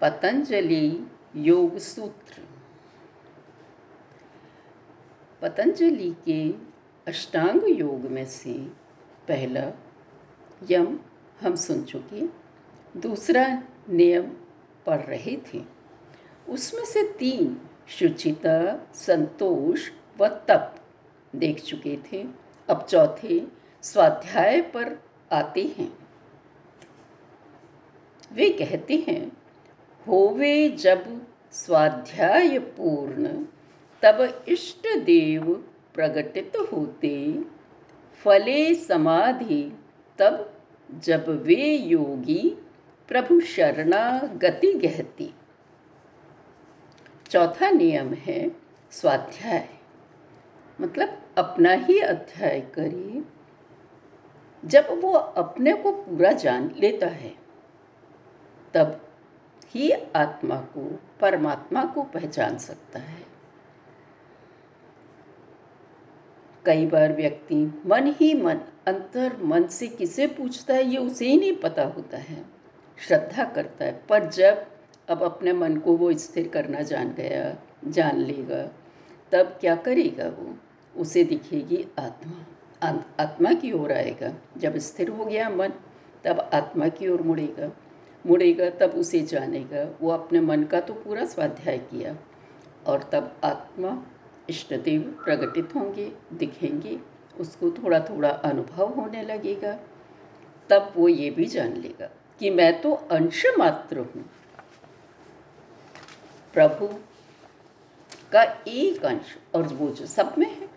पतंजलि योग सूत्र। पतंजलि के अष्टांग योग में से पहला यम हम सुन चुके, दूसरा नियम पढ़ रहे थे। उसमें से तीन शुचिता, संतोष व तप देख चुके थे। अब चौथे स्वाध्याय पर आते हैं। वे कहते हैं होवे जब स्वाध्याय पूर्ण, तब इष्ट देव प्रकटित होते। फले समाधि, तब जब वे योगी, प्रभु शरणा गति गहती। चौथा नियम है स्वाध्याय। मतलब अपना ही अध्याय करिए। जब वो अपने को पूरा जान लेता है, तब ही आत्मा को, परमात्मा को पहचान सकता है। कई बार व्यक्ति मन ही मन, अंतर मन से किसे पूछता है, ये उसे ही नहीं पता होता है। श्रद्धा करता है, पर जब अब अपने मन को वो स्थिर करना जान गया, जान लेगा, तब क्या करेगा वो? उसे दिखेगी आत्मा। आत्मा की ओर आएगा। जब स्थिर हो गया मन, तब आत्मा की ओर मुड़ेगा। मुड़ेगा, तब उसे जानेगा। वो अपने मन का तो पूरा स्वाध्याय किया और तब आत्मा इष्टदेव प्रकटित होंगे, दिखेंगे। उसको थोड़ा थोड़ा अनुभव होने लगेगा। तब वो ये भी जान लेगा कि मैं तो अंश मात्र हूँ। प्रभु का एक अंश और वो जो सब में है,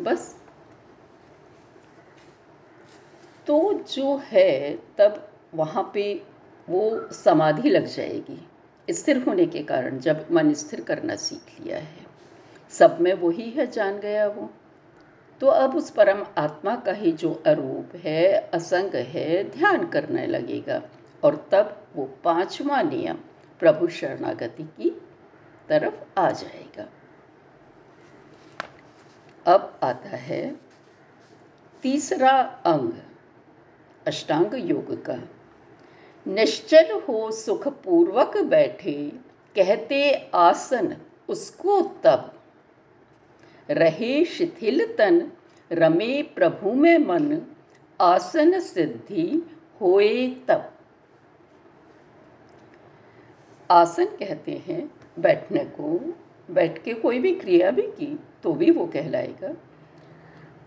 बस। तो जो है, तब वहाँ पे वो समाधि लग जाएगी। स्थिर होने के कारण जब मन स्थिर करना सीख लिया है, सब में वही है जान गया वो। तो अब उस परम आत्मा का ही जो अरूप है, असंग है, ध्यान करने लगेगा। और तब वो पांचवा नियम प्रभु शरणागति की तरफ़ आ जाएगा। अब आता है तीसरा अंग, अष्टांग योग का। निश्चल हो सुखपूर्वक बैठे, कहते आसन उसको तब। रहे शिथिल तन, रमे प्रभु में मन, आसन सिद्धि होए तब। आसन कहते हैं, बैठने को, बैठ के कोई भी क्रिया भी की तो भी वो कहलाएगा।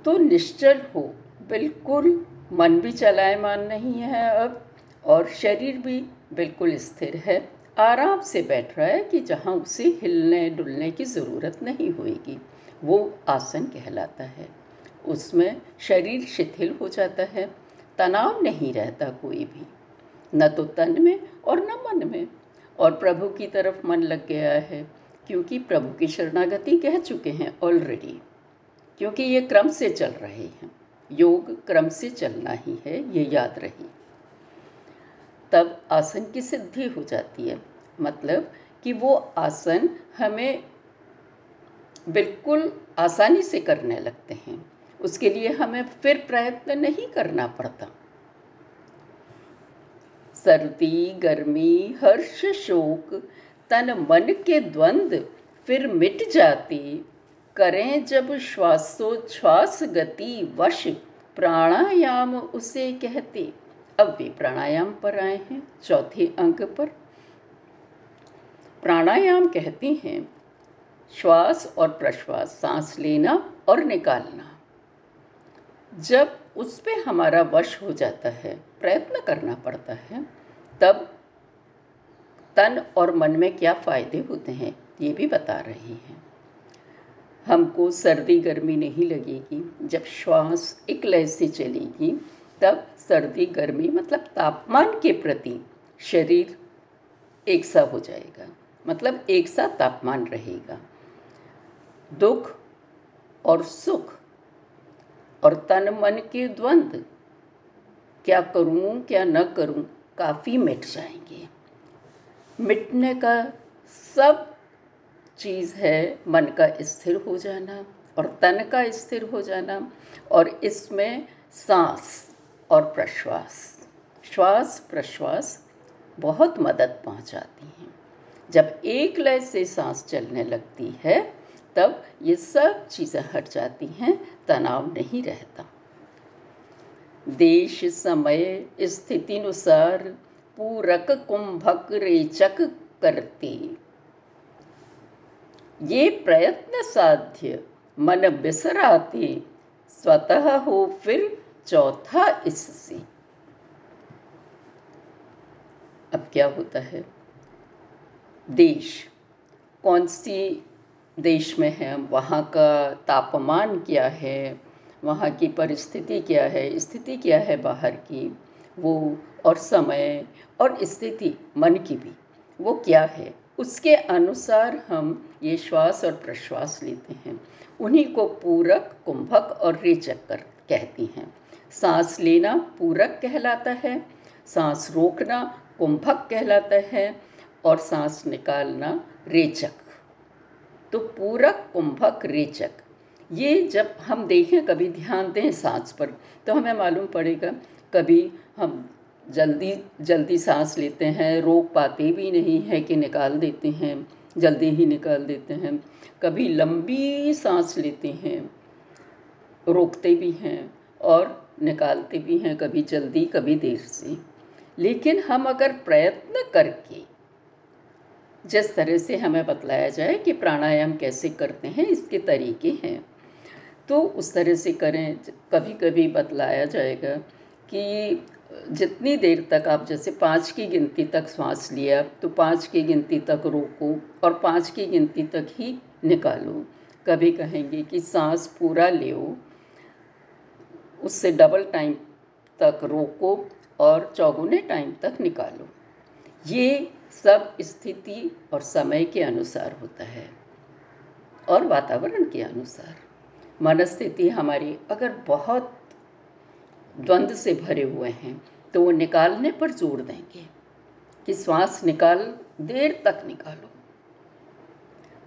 तो निश्चल हो, बिल्कुल, मन भी चलायमान नहीं है अब। और शरीर भी बिल्कुल स्थिर है। आराम से बैठ रहा है कि जहाँ उसे हिलने डुलने की ज़रूरत नहीं होएगी, वो आसन कहलाता है। उसमें शरीर शिथिल हो जाता है, तनाव नहीं रहता कोई भी, न तो तन में और न मन में। और प्रभु की तरफ़ मन लग गया है, क्योंकि प्रभु की शरणागति कह चुके हैं ऑलरेडी क्योंकि ये क्रम से चल रहे हैं। योग क्रम से चलना ही है, ये याद रही तब आसन की सिद्धि हो जाती है। मतलब कि वो आसन हमें बिल्कुल आसानी से करने लगते हैं। उसके लिए हमें फिर प्रयत्न नहीं करना पड़ता। सर्दी, गर्मी, हर्ष, शोक, तन, मन के द्वंद्व फिर मिट जाते। करें जब श्वासोच्छ्वास गति, वश, प्राणायाम उसे कहते। अब वे प्राणायाम पर आए हैं। चौथे अंक पर। प्राणायाम कहते हैं, श्वास और प्रश्वास, सांस लेना और निकालना। जब उस पर हमारा वश हो जाता है, प्रयत्न करना पड़ता है, तब तन और मन में क्या फ़ायदे होते हैं, ये भी बता रहे हैं। हमको सर्दी गर्मी नहीं लगेगी। जब श्वास एक लय से चलेगी तब सर्दी, गर्मी मतलब तापमान के प्रति शरीर एक सा हो जाएगा। मतलब एक सा तापमान रहेगा। दुख और सुख और तन, मन के द्वंद्व क्या करूँ, क्या न करूँ, काफ़ी मिट जाएँगे। मिटने का सब चीज़ है मन का स्थिर हो जाना और तन का स्थिर हो जाना और इसमें सांस और प्रश्वास। श्वास, प्रश्वास बहुत मदद पहुंचाती हैं। जब एक लय से सांस चलने लगती है, तब ये सब चीज़ें हट जाती हैं, तनाव नहीं रहता। देश, समय स्थिति अनुसार पूरक, कुंभक, रेचक करते। ये प्रयत्न साध्य, मन बिसराते, स्वतः हो फिर चौथा इससे अब क्या होता है? देश। कौन सी देश में है? वहाँ का तापमान क्या है? वहाँ की परिस्थिति क्या है? स्थिति क्या है बाहर की? वो और समय और स्थिति मन की भी। वो क्या है? उसके अनुसार हम ये श्वास और प्रश्वास लेते हैं। उन्हीं को पूरक, कुंभक और रेचक कर कहती हैं। सांस लेना पूरक कहलाता है, सांस रोकना कुंभक कहलाता है और सांस निकालना रेचक। तो पूरक, कुंभक, रेचक, ये जब हम देखें, कभी ध्यान दें सांस पर तो हमें मालूम पड़ेगा, कभी हम जल्दी जल्दी सांस लेते हैं, रोक पाते भी नहीं है कि निकाल देते हैं, जल्दी ही निकाल देते हैं। कभी लंबी सांस लेते हैं, रोकते भी हैं और निकालते भी हैं कभी जल्दी, कभी देर से। लेकिन हम अगर प्रयत्न करके, जिस तरह से हमें बतलाया जाए कि प्राणायाम कैसे करते हैं, इसके तरीके हैं तो उस तरह से करें कभी कभी बतलाया जाएगा कि जितनी देर तक आप, जैसे पाँच की गिनती तक सांस लिया तो पाँच की गिनती तक रोको और पाँच की गिनती तक ही निकालो। कभी कहेंगे कि सांस पूरा लो उससे डबल टाइम तक रोको और चौगुने टाइम तक निकालो। ये सब स्थिति और समय के अनुसार होता है और वातावरण के अनुसार। मनस्थिति हमारी अगर बहुत द्वंद्व से भरे हुए हैं तो वो निकालने पर ज़ोर देंगे कि श्वास निकाल, देर तक निकालो।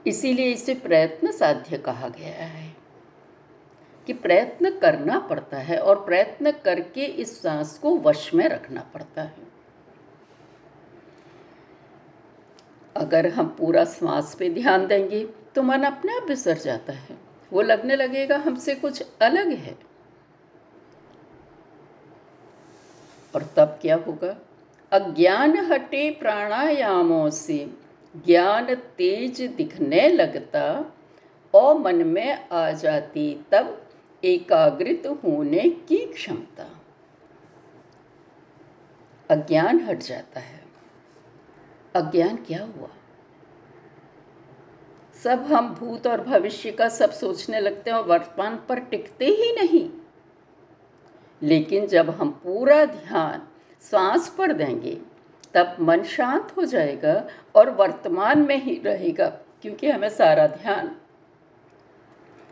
इसीलिए इसे प्रयत्न साध्य कहा गया है। कि प्रयत्न करना पड़ता है और प्रयत्न करके इस सांस को वश में रखना पड़ता है। अगर हम पूरा सांस पे ध्यान देंगे तो मन अपने आप बिसर जाता है। वो लगने लगेगा, हमसे कुछ अलग है। और तब क्या होगा? अज्ञान हटे प्राणायामों से, ज्ञान तेज दिखने लगता, और मन में आ जाती तब एकाग्रित होने की क्षमता। अज्ञान हट जाता है। अज्ञान क्या हुआ? सब हम भूत और भविष्य का सब सोचने लगते हैं और वर्तमान पर टिकते ही नहीं। लेकिन जब हम पूरा ध्यान सांस पर देंगे, तब मन शांत हो जाएगा और वर्तमान में ही रहेगा, क्योंकि हमें सारा ध्यान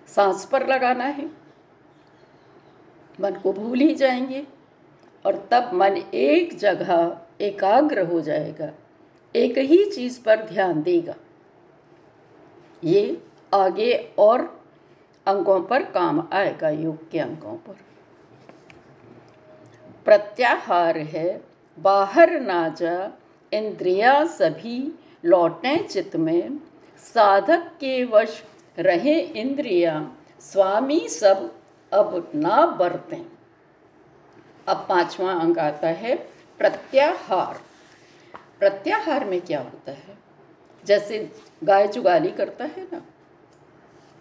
सांस पर लगाना है। मन को भूल ही जाएँगे और तब मन एक जगह एकाग्र हो जाएगा, एक ही चीज़ पर ध्यान देगा। ये आगे और अंगों पर काम आएगा, योग के अंगों पर। प्रत्याहार है, बाहर ना जा, इंद्रिया सभी लौटे चित्त में। साधक के वश रहे इंद्रिया, स्वामी सब अब ना बरतें। अब पांचवा अंग आता है प्रत्याहार। प्रत्याहार में क्या होता है? जैसे गाय जुगाली करता है ना,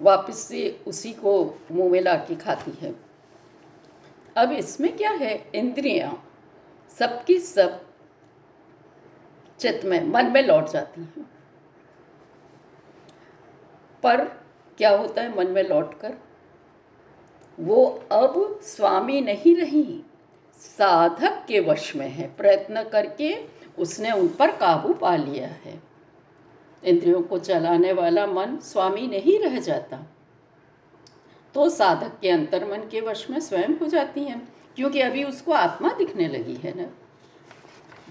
वापस से उसी को मुँह में ला के खाती है। अब इसमें क्या है? इंद्रियाँ, सबकी सब चित्त में, मन में लौट जाती हैं। पर क्या होता है? मन में लौटकर वो अब स्वामी नहीं रही। साधक के वश में है। प्रयत्न करके उसने उन पर काबू पा लिया है। इंद्रियों को चलाने वाला मन स्वामी नहीं रह जाता। तो साधक के अंतर मन के वश में स्वयं हो जाती है, क्योंकि अभी उसको आत्मा दिखने लगी है ना।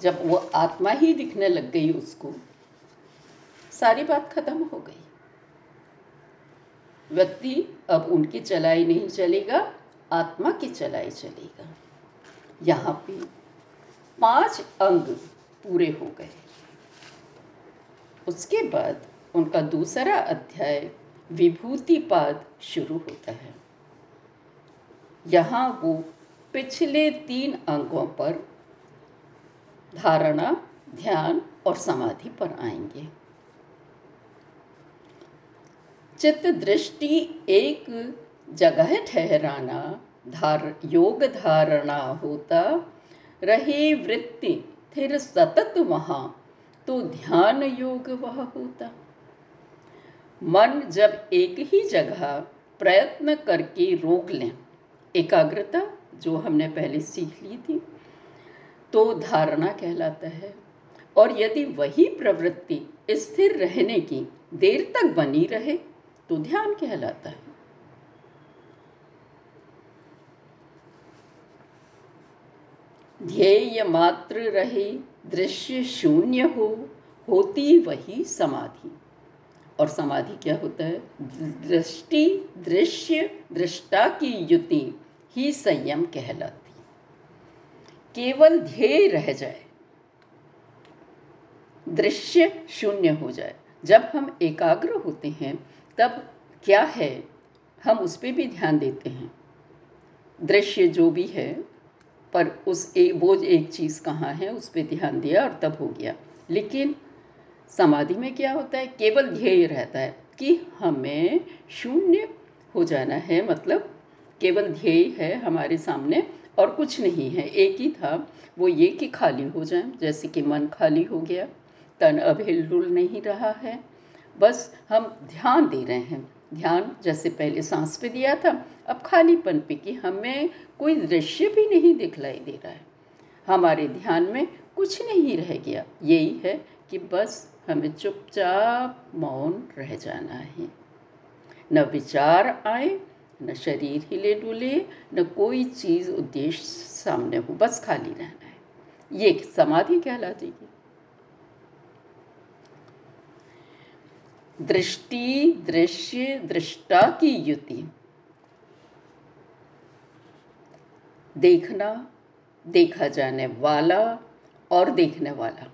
जब वो आत्मा ही दिखने लग गई उसको, सारी बात खत्म हो गई। व्यक्ति अब उनकी चलाई नहीं चलेगा, आत्मा की चलाई चलेगा। यहाँ पे पाँच अंग पूरे हो गए। उसके बाद उनका दूसरा अध्याय विभूतिपाद शुरू होता है। यहाँ वो पिछले तीन अंगों पर धारणा, ध्यान और समाधि पर आएँगे। चित्त दृष्टि एक जगह ठहराना, धार, योग धारणा होता। रहे वृत्ति फिर सतत वहाँ तो ध्यान योग वह होता। मन जब एक ही जगह, प्रयत्न करके रोक लें। एकाग्रता, जो हमने पहले सीख ली थी तो धारणा कहलाता है। और यदि वही प्रवृत्ति स्थिर रहने की देर तक बनी रहे तो ध्यान कहलाता है। ध्येय मात्र रहे, दृश्य शून्य हो, होती वही समाधि। और समाधि क्या होता है? दृष्टि, दृश्य, दृष्टा की युति ही संयम कहलाती केवल ध्येय रह जाए, दृश्य शून्य हो जाए, जब हम एकाग्र होते हैं तब क्या है? हम उस पर भी ध्यान देते हैं। दृश्य जो भी है, पर उस एक वो एक चीज़ कहाँ है, उस पर ध्यान दिया और तब हो गया। लेकिन समाधि में क्या होता है? केवल ध्येय रहता है कि हमें शून्य हो जाना है मतलब केवल ध्येय है हमारे सामने और कुछ नहीं है। एक ही था, वो ये कि खाली हो जाए, जैसे कि मन खाली हो गया, तन अब हिलडुल नहीं रहा है। बस हम ध्यान दे रहे हैं। ध्यान, जैसे पहले सांस पे दिया था, अब खालीपन पे कि हमें कोई दृश्य भी नहीं दिखलाई दे रहा है। हमारे ध्यान में कुछ नहीं रह गया। यही है कि बस हमें चुपचाप मौन रह जाना है। न विचार आए, न शरीर हिले डुले, न कोई चीज़, उद्देश्य सामने हो, बस खाली रहना है। ये समाधि कहलाती है। दृष्टि, दृश्य, दृष्टा की युति। देखना, देखा जाने वाला और देखने वाला।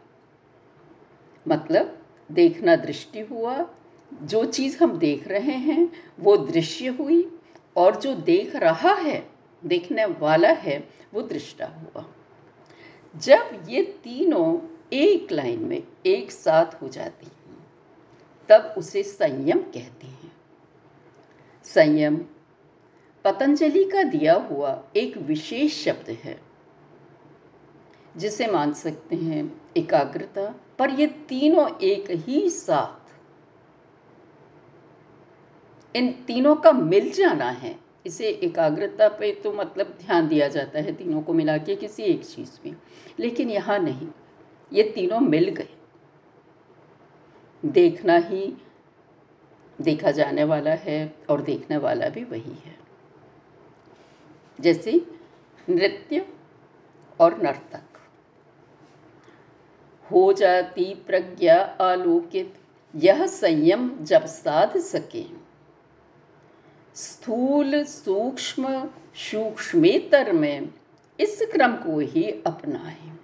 मतलब देखना दृष्टि हुआ, जो चीज़ हम देख रहे हैं, वो दृश्य हुई, और जो देख रहा है, देखने वाला है, वो दृष्टा हुआ। जब ये तीनों एक लाइन में एक साथ हो जाती तब उसे संयम कहते हैं। संयम, पतंजलि का दिया हुआ एक विशेष शब्द है, जिसे मान सकते हैं एकाग्रता, पर ये तीनों एक ही साथ। इन तीनों का मिल जाना है, इसे एकाग्रता पे तो मतलब ध्यान दिया जाता है तीनों को मिला के किसी एक चीज़ में, लेकिन यहाँ नहीं, ये तीनों मिल गए। देखना ही देखा जाने वाला है और देखने वाला भी वही है। जैसे नृत्य और नर्तक। हो जाती प्रज्ञा आलोकित, यह संयम जब साध सके। स्थूल सूक्ष्म सूक्ष्मेतर में इस क्रम को ही अपनाएँ।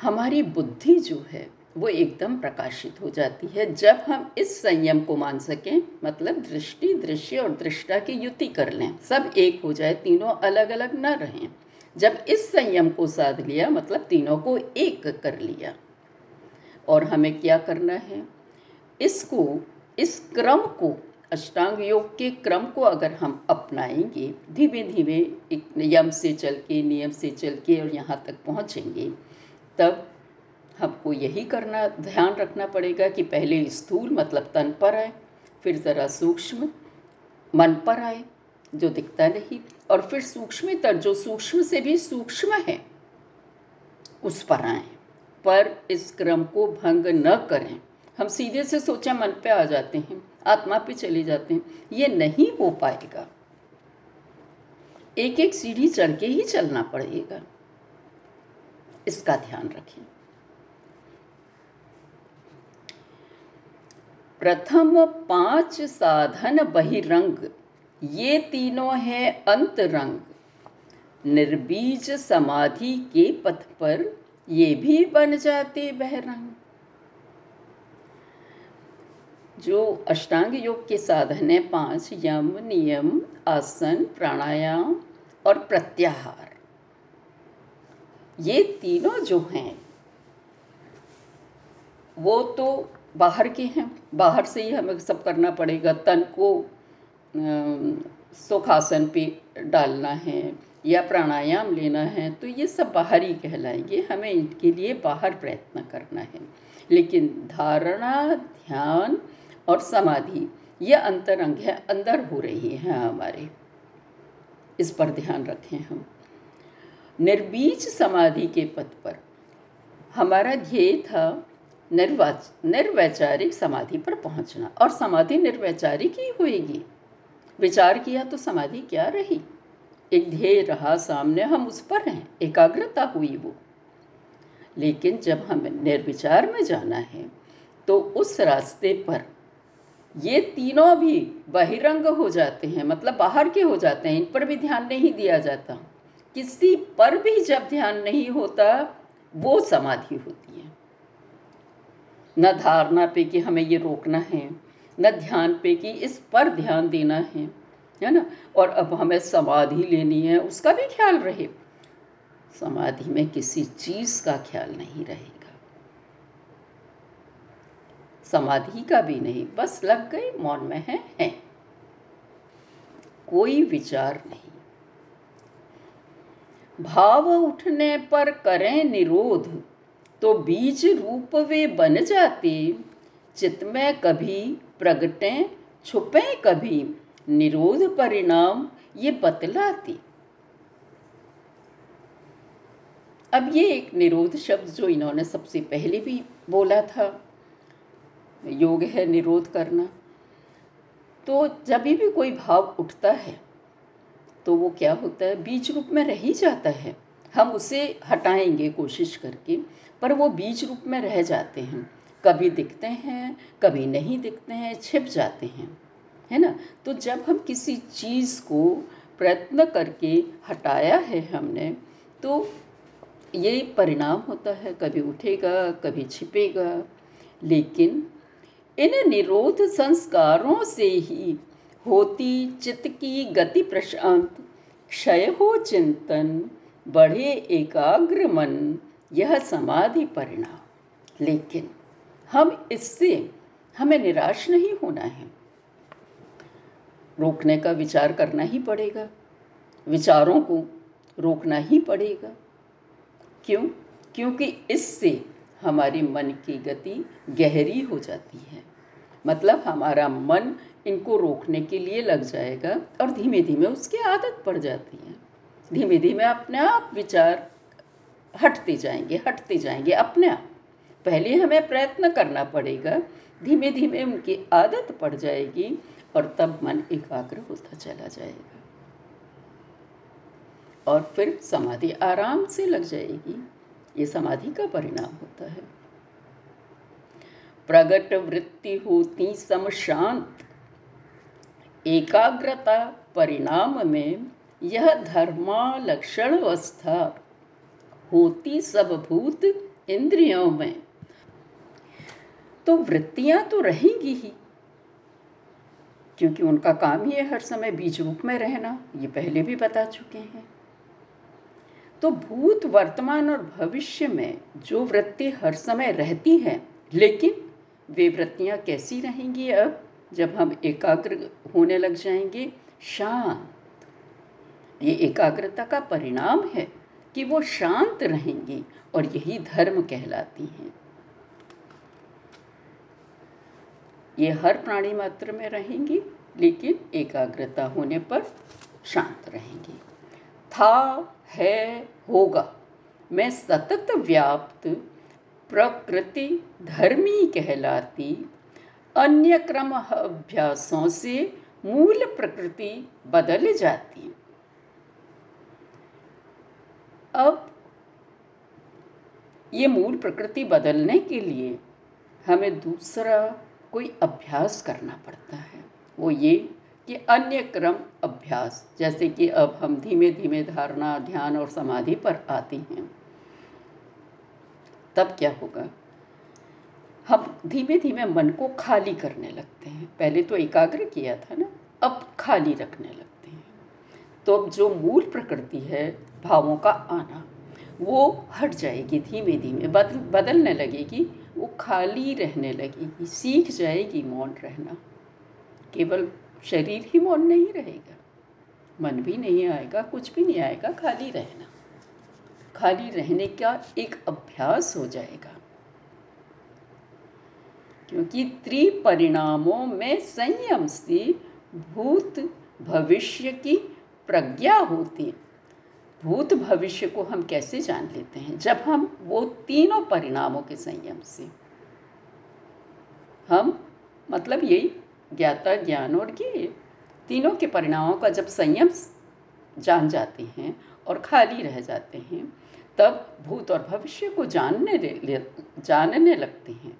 हमारी बुद्धि जो है वो एकदम प्रकाशित हो जाती है। जब हम इस संयम को मान सकें मतलब दृष्टि, दृश्य और दृष्टा की युति कर लें, सब एक हो जाए, तीनों अलग अलग न रहें। जब इस संयम को साध लिया मतलब तीनों को एक कर लिया, और हमें क्या करना है? इसको, इस क्रम को, अष्टांग योग के क्रम को अगर हम अपनाएँगे धीमे धीमे एक नियम से चल के, नियम से चल के और यहाँ तक पहुँचेंगे, तब हमको यही करना, ध्यान रखना पड़ेगा कि पहले स्थूल मतलब तन पर आए, फिर ज़रा सूक्ष्म मन पर आए, जो दिखता नहीं, और फिर सूक्ष्मतर जो सूक्ष्म से भी सूक्ष्म है, उस पर आए। पर इस क्रम को भंग न करें। हम सीधे से सोचा मन पे आ जाते हैं, आत्मा पे चले जाते हैं, ये नहीं हो पाएगा। एक एक सीढ़ी चढ़ के ही चलना पड़ेगा। इसका ध्यान रखें। प्रथम पाँच साधन बहिरंग, ये तीनों हैं अंतरंग। निर्बीज समाधि के पथ पर ये भी बन जाते बहरंग। जो अष्टांग योग के साधन है, पाँच, यम, नियम, आसन, प्राणायाम और प्रत्याहार, ये तीनों जो हैं, वो तो बाहर के हैं। बाहर से ही हमें सब करना पड़ेगा। तन को सुखासन पे डालना है या प्राणायाम लेना है तो ये सब बाहर कहलाएँगे। हमें इनके लिए बाहर प्रयत्न करना है। लेकिन धारणा, ध्यान और समाधि, ये अंतरंग है। अंदर हो रही है हमारे। इस पर ध्यान रखें हम। निर्बीज समाधि के पद पर हमारा ध्येय था निर्वाच, निर्वैचारिक समाधि पर पहुँचना और समाधि निर्वैचारिक ही होएगी। विचार किया तो समाधि क्या रही? एक ध्येय रहा सामने, हम उस पर हैं, एकाग्रता हुई वो। लेकिन जब हमें निर्विचार में जाना है तो उस रास्ते पर ये तीनों भी बहिरंग हो जाते हैं मतलब बाहर के हो जाते हैं, इन पर भी ध्यान नहीं दिया जाता। किसी पर भी जब ध्यान नहीं होता, वो समाधि होती है। न धारणा पे कि हमें ये रोकना है न ध्यान पे कि इस पर ध्यान देना है है ना? और अब हमें समाधि लेनी है उसका भी ख्याल रहे। समाधि में किसी चीज़ का ख्याल नहीं रहेगा। समाधि का भी नहीं बस लग गई मौन में है, है। कोई विचार नहीं। भाव उठने पर करें निरोध। तो बीज रूप वे बन जाते। चित्त में कभी प्रगटे, छुपे कभी निरोध परिणाम, ये बतलाती। अब ये एक निरोध शब्द जो इन्होंने सबसे पहले भी बोला था, योग है निरोध करना। तो जब भी कोई भाव उठता है तो वो क्या होता है? बीज रूप में रह ही जाता है। हम उसे हटाएँगे कोशिश करके, पर वो बीज रूप में रह जाते हैं। कभी दिखते हैं, कभी नहीं दिखते हैं, छिप जाते हैं, है ना? तो जब हम किसी चीज़ को प्रयत्न करके हटाया है हमने तो ये परिणाम होता है, कभी उठेगा, कभी छिपेगा। लेकिन इन निरोध संस्कारों से ही होती चित्त की गति प्रशांत, क्षय हो चिंतन बढ़े एकाग्र मन, यह समाधि परिणाम। लेकिन हम इससे, हमें निराश नहीं होना है। रोकने का विचार करना ही पड़ेगा। विचारों को रोकना ही पड़ेगा। क्यों? क्योंकि इससे हमारी मन की गति गहरी हो जाती है। मतलब हमारा मन इनको रोकने के लिए लग जाएगा और धीमे धीमे उसकी आदत पड़ जाती है। धीमे धीमे अपने आप विचार हटते जाएँगे हटते जाएँगे अपने आप। पहले हमें प्रयत्न करना पड़ेगा धीमे धीमे उनकी आदत पड़ जाएगी और तब मन एकाग्र होता चला जाएगा। और फिर समाधि आराम से लग जाएगी, ये समाधि का परिणाम होता है। प्रगट वृत्ति होती समशांत एकाग्रता परिणाम में यह धर्मा लक्षण अवस्था होती सब भूत इंद्रियों में। तो वृत्तियाँ तो रहेंगी ही, क्योंकि उनका काम ही है हर समय बीज रूप में रहना, ये पहले भी बता चुके हैं। तो भूत वर्तमान और भविष्य में जो वृत्ति हर समय रहती है, लेकिन वे वृत्तियाँ कैसी रहेंगी अब, जब हम एकाग्र होने लग जाएँगे? शांत। ये एकाग्रता का परिणाम है कि वो शांत रहेंगी और यही धर्म कहलाती हैं। ये हर प्राणी मात्र में रहेंगी, लेकिन एकाग्रता होने पर शांत रहेंगी। था, है, होगा, मैं सतत व्याप्त, प्रकृति धर्मी कहलाती, अन्य क्रम अभ्यासों से मूल प्रकृति बदल जाती। अब ये मूल प्रकृति बदलने के लिए हमें दूसरा कोई अभ्यास करना पड़ता है। वो ये कि अन्य क्रम अभ्यास, जैसे कि अब हम धीमे धीमे धारणा, ध्यान और समाधि पर आते हैं, तब क्या होगा? हम धीमे धीमे मन को खाली करने लगते हैं। पहले तो एकाग्र किया था ना, अब खाली रखने लगते तो अब जो मूल प्रकृति है, भावों का आना, वो हट जाएगी धीमे धीमे, बदल, बदलने लगेगी, वो खाली रहने लगेगी, सीख जाएगी मौन रहना। केवल शरीर ही मौन नहीं रहेगा, मन भी नहीं आएगा, कुछ भी नहीं आएगा, खाली रहना। खाली रहने का एक अभ्यास हो जाएगा। क्योंकि त्रिपरिणामों में संयम से भूत भविष्य की प्रज्ञा होती है। भूत भविष्य को हम कैसे जान लेते हैं? जब हम वो तीनों परिणामों के संयम से हम मतलब यही ज्ञाता, ज्ञान और ये तीनों के परिणामों का जब संयम जान जाते हैं और खाली रह जाते हैं, तब भूत और भविष्य को जानने जानने लगते हैं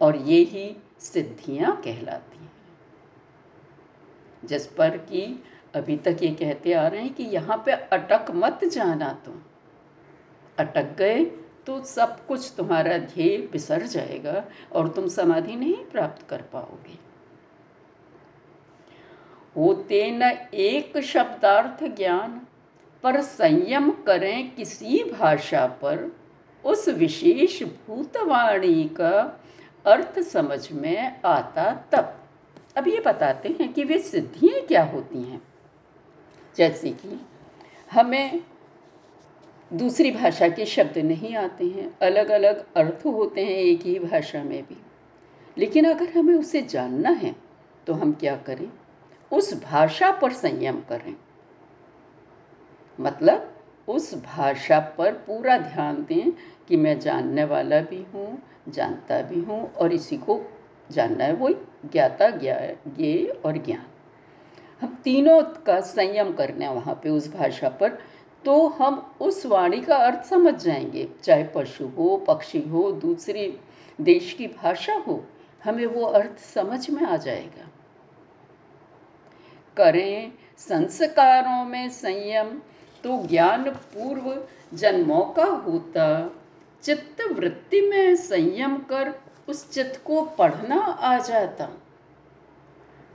और ये ही सिद्धियाँ कहलाती हैं। जिस पर कि अभी तक ये कहते आ रहे हैं कि यहाँ पे अटक मत जाना तुम। अटक गए तो सब कुछ तुम्हारा ध्येय बिसर जाएगा और तुम समाधि नहीं प्राप्त कर पाओगे। होते न एक शब्दार्थ ज्ञान, पर संयम करें किसी भाषा पर। उस विशेष भूतवाणी का अर्थ समझ में आता तब। अब ये बताते हैं कि वे सिद्धियाँ क्या होती हैं? जैसे कि हमें दूसरी भाषा के शब्द नहीं आते हैं अलग अलग अर्थ होते हैं एक ही भाषा में भी। लेकिन अगर हमें उसे जानना है तो हम क्या करें? उस भाषा पर संयम करें। मतलब उस भाषा पर पूरा ध्यान दें कि मैं जानने वाला भी हूँ, जानता भी हूँ और इसी को जानना है, वही ज्ञाता ज्ञा ज्ञे और ज्ञान। हम तीनों का संयम करना है वहाँ पे उस भाषा पर तो हम उस वाणी का अर्थ समझ जाएँगे। चाहे पशु हो, पक्षी हो, दूसरी देश की भाषा हो, हमें वो अर्थ समझ में आ जाएगा। करें संस्कारों में संयम तो ज्ञान पूर्व जन्मों का होता। चित्त वृत्ति में संयम कर उस चित्त को पढ़ना आ जाता।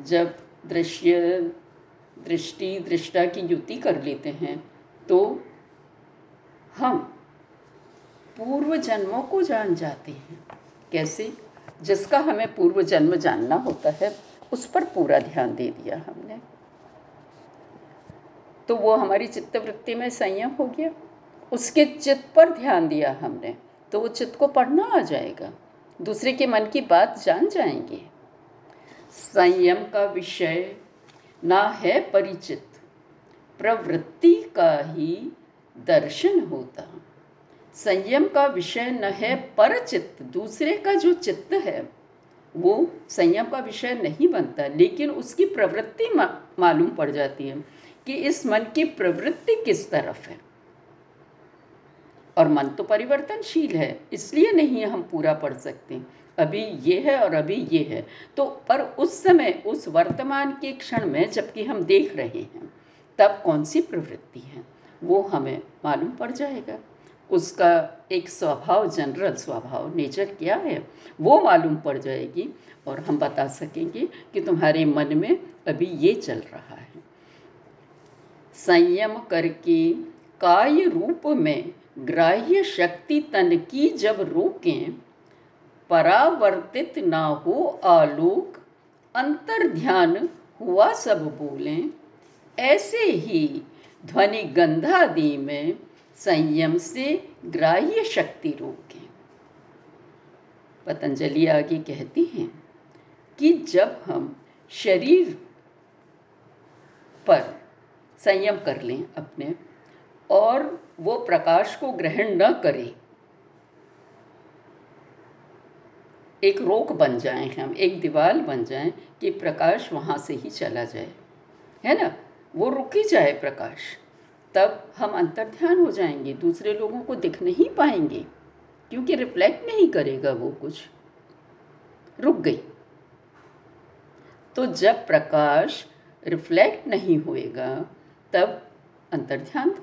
जब दृश्य, दृष्टि, दृष्टा की युति कर लेते हैं तो हम पूर्व जन्मों को जान जाते हैं। कैसे? जिसका हमें पूर्व जन्म जानना होता है, उस पर पूरा ध्यान दे दिया हमने। तो वो हमारी चित्तवृत्ति में संयम हो गया। उसके चित्त पर ध्यान दिया हमने तो वो चित्त को पढ़ना आ जाएगा। दूसरे के मन की बात जान जाएँगे। संयम का विषय ना है परिचित। प्रवृत्ति का ही दर्शन होता। संयम का विषय न है परचित्त दूसरे का जो चित्त है वो संयम का विषय नहीं बनता लेकिन उसकी प्रवृत्ति मा, मालूम पड़ जाती है कि इस मन की प्रवृत्ति किस तरफ़ है। और मन तो परिवर्तनशील है इसलिए नहीं हम पूरा पढ़ सकते। अभी ये है और अभी ये है। तो पर उस समय, उस वर्तमान के क्षण में जबकि हम देख रहे हैं, तब कौन सी प्रवृत्ति है? वो हमें मालूम पड़ जाएगा। उसका एक स्वभाव, जनरल स्वभाव, नेचर क्या है, वो मालूम पड़ जाएगी और हम बता सकेंगे कि तुम्हारे मन में अभी ये चल रहा है। संयम करके काय रूप में ग्राह्य शक्ति तन की जब रोकें परावर्तित ना हो आलोक अंतर ध्यान हुआ सब बोलें। ऐसे ही ध्वनि गंधादि में संयम से ग्राह्य शक्ति रोकें। पतंजलि आगे कहती हैं कि जब हम शरीर पर संयम कर लें अपने, और वो प्रकाश को ग्रहण न करें एक रोक बन जाएँ हम, एक दीवार बन जाएँ कि प्रकाश वहाँ से ही चला जाए। है ना? वो रुक ही जाए प्रकाश। तब हम अंतर ध्यान हो जाएँगे, दूसरे लोगों को दिख नहीं पाएँगे, क्योंकि रिफ्लेक्ट नहीं करेगा वो कुछ। रुक गई। तो जब प्रकाश रिफ्लेक्ट नहीं होएगा, तब अंतर ध्यान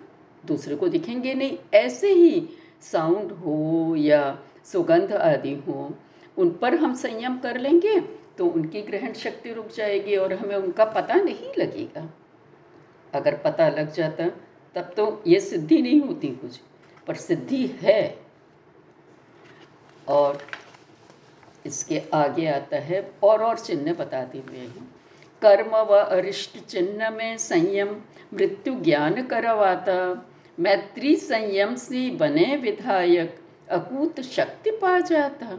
दूसरे को दिखेंगे नहीं। ऐसे ही साउंड हो या सुगंध आदि हो उन पर हम संयम कर लेंगे तो उनकी ग्रहण शक्ति रुक जाएगी और हमें उनका पता नहीं लगेगा। अगर पता लग जाता, तब तो ये सिद्धि नहीं होती कुछ, पर सिद्धि है। और इसके आगे आता है, और और चिन्ह बताते हुए हैं। कर्म व अरिष्ट चिन्ह में संयम, मृत्यु ज्ञान करवाता, मैत्री संयम से बने विधायक, अकूत शक्ति पा जाता।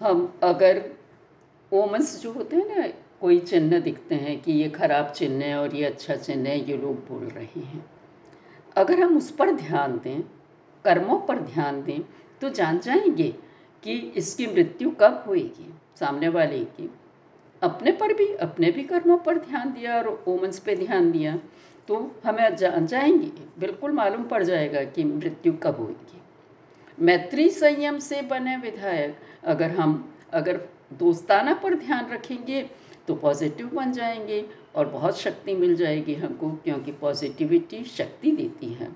हम अगर ओमस जो होते हैं ना, कोई चिन्ह दिखते हैं कि ये खराब चिन्ह है और ये अच्छा चिन्ह है, ये लोग बोल रहे हैं। अगर हम उस पर ध्यान दें, कर्मों पर ध्यान दें तो जान जाएँगे कि इसकी मृत्यु कब होएगी, सामने वाले की। अपने पर भी, अपने भी कर्मों पर ध्यान दिया और ओमन्स पे ध्यान दिया तो हमें जान जाएँगे, बिल्कुल मालूम पड़ जाएगा कि मृत्यु कब होगी मैत्री संयम से बने विधायक, अगर हम, अगर दोस्ताना पर ध्यान रखेंगे तो पॉजिटिव बन जाएँगे और बहुत शक्ति मिल जाएगी हमको, क्योंकि पॉजिटिविटी शक्ति देती है।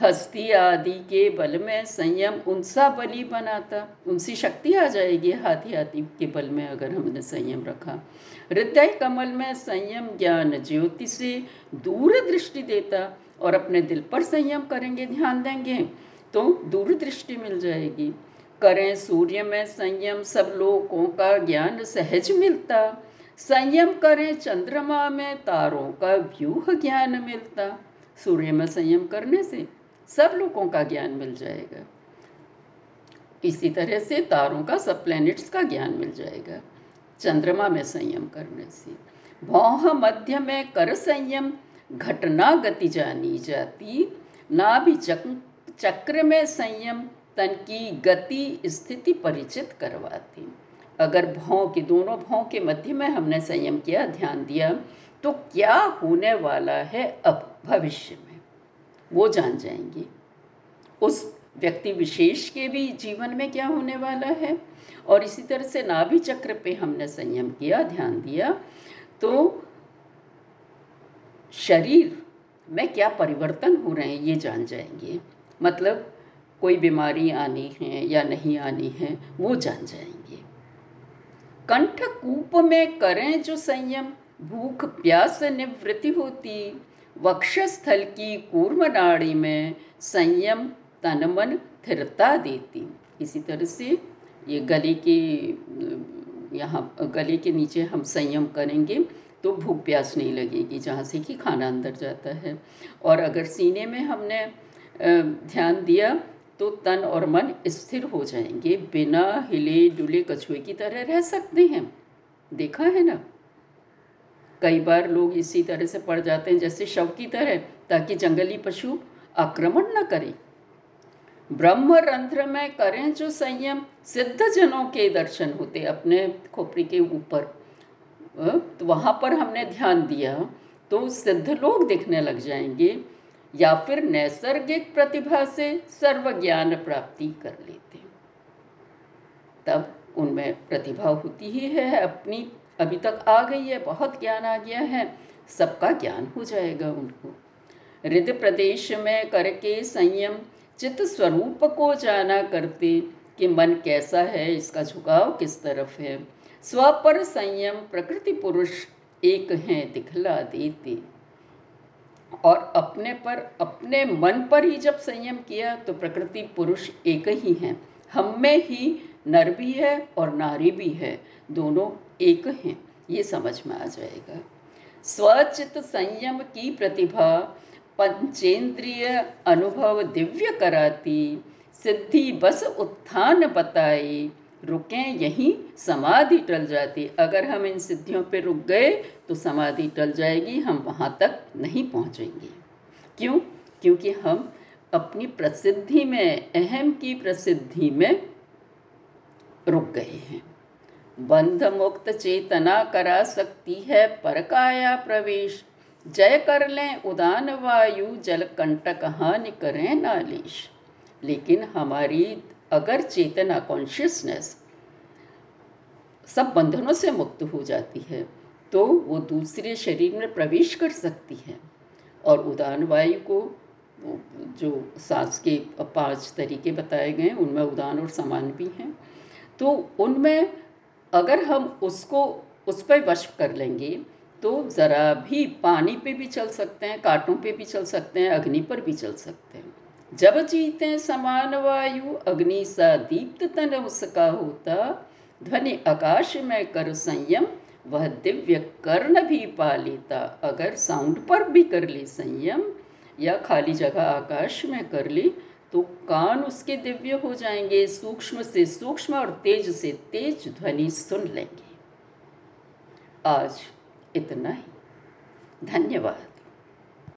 हस्ती आदि के बल में संयम उनसा बली बनाता, उनसी शक्ति आ जाएगी हाथी आदि के बल में अगर हमने संयम रखा। हृदय कमल में संयम ज्ञान ज्योति से दूर दृष्टि देता और अपने दिल पर संयम करेंगे, ध्यान देंगे। तो दूरदृष्टि मिल जाएगी। करें सूर्य में संयम सब लोगों का ज्ञान सहज मिलता। संयम करें चंद्रमा में तारों का व्यूह ज्ञान मिलता। सूर्य में संयम करने से सब लोगों का ज्ञान मिल जाएगा। इसी तरह से तारों का सब प्लैनेट्स का ज्ञान मिल जाएगा चंद्रमा में संयम करने से। भौह मध्य में कर संयम घटना गति जानी जाती ना भी चक, चक्र में संयम तन की गति स्थिति परिचित करवाती। अगर भाव के दोनों भाव के मध्य में हमने संयम किया, ध्यान दिया तो क्या होने वाला है अब भविष्य में? वो जान जाएँगे। उस व्यक्ति विशेष के भी जीवन में क्या होने वाला है? और इसी तरह से नाभि चक्र पे हमने संयम किया, ध्यान दिया तो शरीर में क्या परिवर्तन हो रहे हैं, ये जान जाएँगे। मतलब कोई बीमारी आनी है या नहीं आनी है, वो जान जाएँगे। कंठ कूप में करें जो संयम, भूख, प्यास निवृत्ति होती, वक्षस्थल की कूर्म नाड़ी में संयम, तन मन स्थिरता देती। इसी तरह से ये गले के, यहाँ, गले के नीचे हम संयम करेंगे तो भूख प्यास नहीं लगेगी, जहाँ से कि खाना अंदर जाता है। और अगर सीने में हमने ध्यान दिया तो तन और मन स्थिर हो जाएँगे। बिना हिले डुले कछुए की तरह रह सकते हैं। देखा है ना? कई बार लोग इसी तरह से पड़ जाते हैं, जैसे शव की तरह, ताकि जंगली पशु आक्रमण न करें। ब्रह्म रंध्र में करें जो संयम सिद्ध जनों के दर्शन होते अपने खोपड़ी के ऊपर। तो वहाँ पर हमने ध्यान दिया तो सिद्ध लोग दिखने लग जाएँगे। या फिर नैसर्गिक प्रतिभा से सर्व ज्ञान प्राप्ति कर लेते हैं। तब उनमें प्रतिभा होती ही है, अपनी अभी तक आ गई है, बहुत ज्ञान आ गया है, सबका ज्ञान हो जाएगा उनको। हृदय प्रदेश में करके संयम, चित्त स्वरूप को जाना करते कि मन कैसा है, इसका झुकाव किस तरफ़ है। स्व पर संयम, प्रकृति पुरुष एक हैं, दिखला देते। और अपने पर, अपने मन पर ही जब संयम किया तो प्रकृति पुरुष एक ही हैं। हम में ही नर भी है और नारी भी है। दोनों एक हैं। ये समझ में आ जाएगा। स्वचित संयम की प्रतिभा पंचेंद्रिय अनुभव दिव्य कराती। सिद्धि बस उत्थान बताई। रुके, यहीं समाधि टल जाती। अगर हम इन सिद्धियों पे रुक गए तो समाधि टल जाएगी, हम वहाँ तक नहीं पहुँचेंगे। क्यों? क्योंकि हम अपनी प्रसिद्धि में, अहम की प्रसिद्धि में रुक गए हैं। बंध मुक्त चेतना करा सकती है परकाया प्रवेश। जय कर लें उदान वायु जल कंटक हानि करें नालिश। लेकिन हमारी अगर चेतना कॉन्शियसनेस सब बंधनों से मुक्त हो जाती है तो वो दूसरे शरीर में प्रवेश कर सकती है। और उदान वायु को, जो सांस के पाँच तरीके बताए गए हैं, उनमें उदान और समान भी हैं। तो उनमें अगर हम उसको, उस पर वश कर लेंगे तो ज़रा भी पानी पे भी चल सकते हैं, कांटों पे भी चल सकते हैं, अग्नि पर भी चल सकते हैं। जब जीते समान वायु, अग्नि सा दीप्त तन उसका होता। ध्वनि आकाश में कर संयम, वह दिव्य कर्ण भी पा लेता। अगर साउंड पर भी कर ली संयम, या खाली जगह आकाश में कर ली तो कान उसके दिव्य हो जाएँगे। सूक्ष्म से सूक्ष्म और तेज से तेज ध्वनि सुन लेंगे। आज इतना ही। धन्यवाद।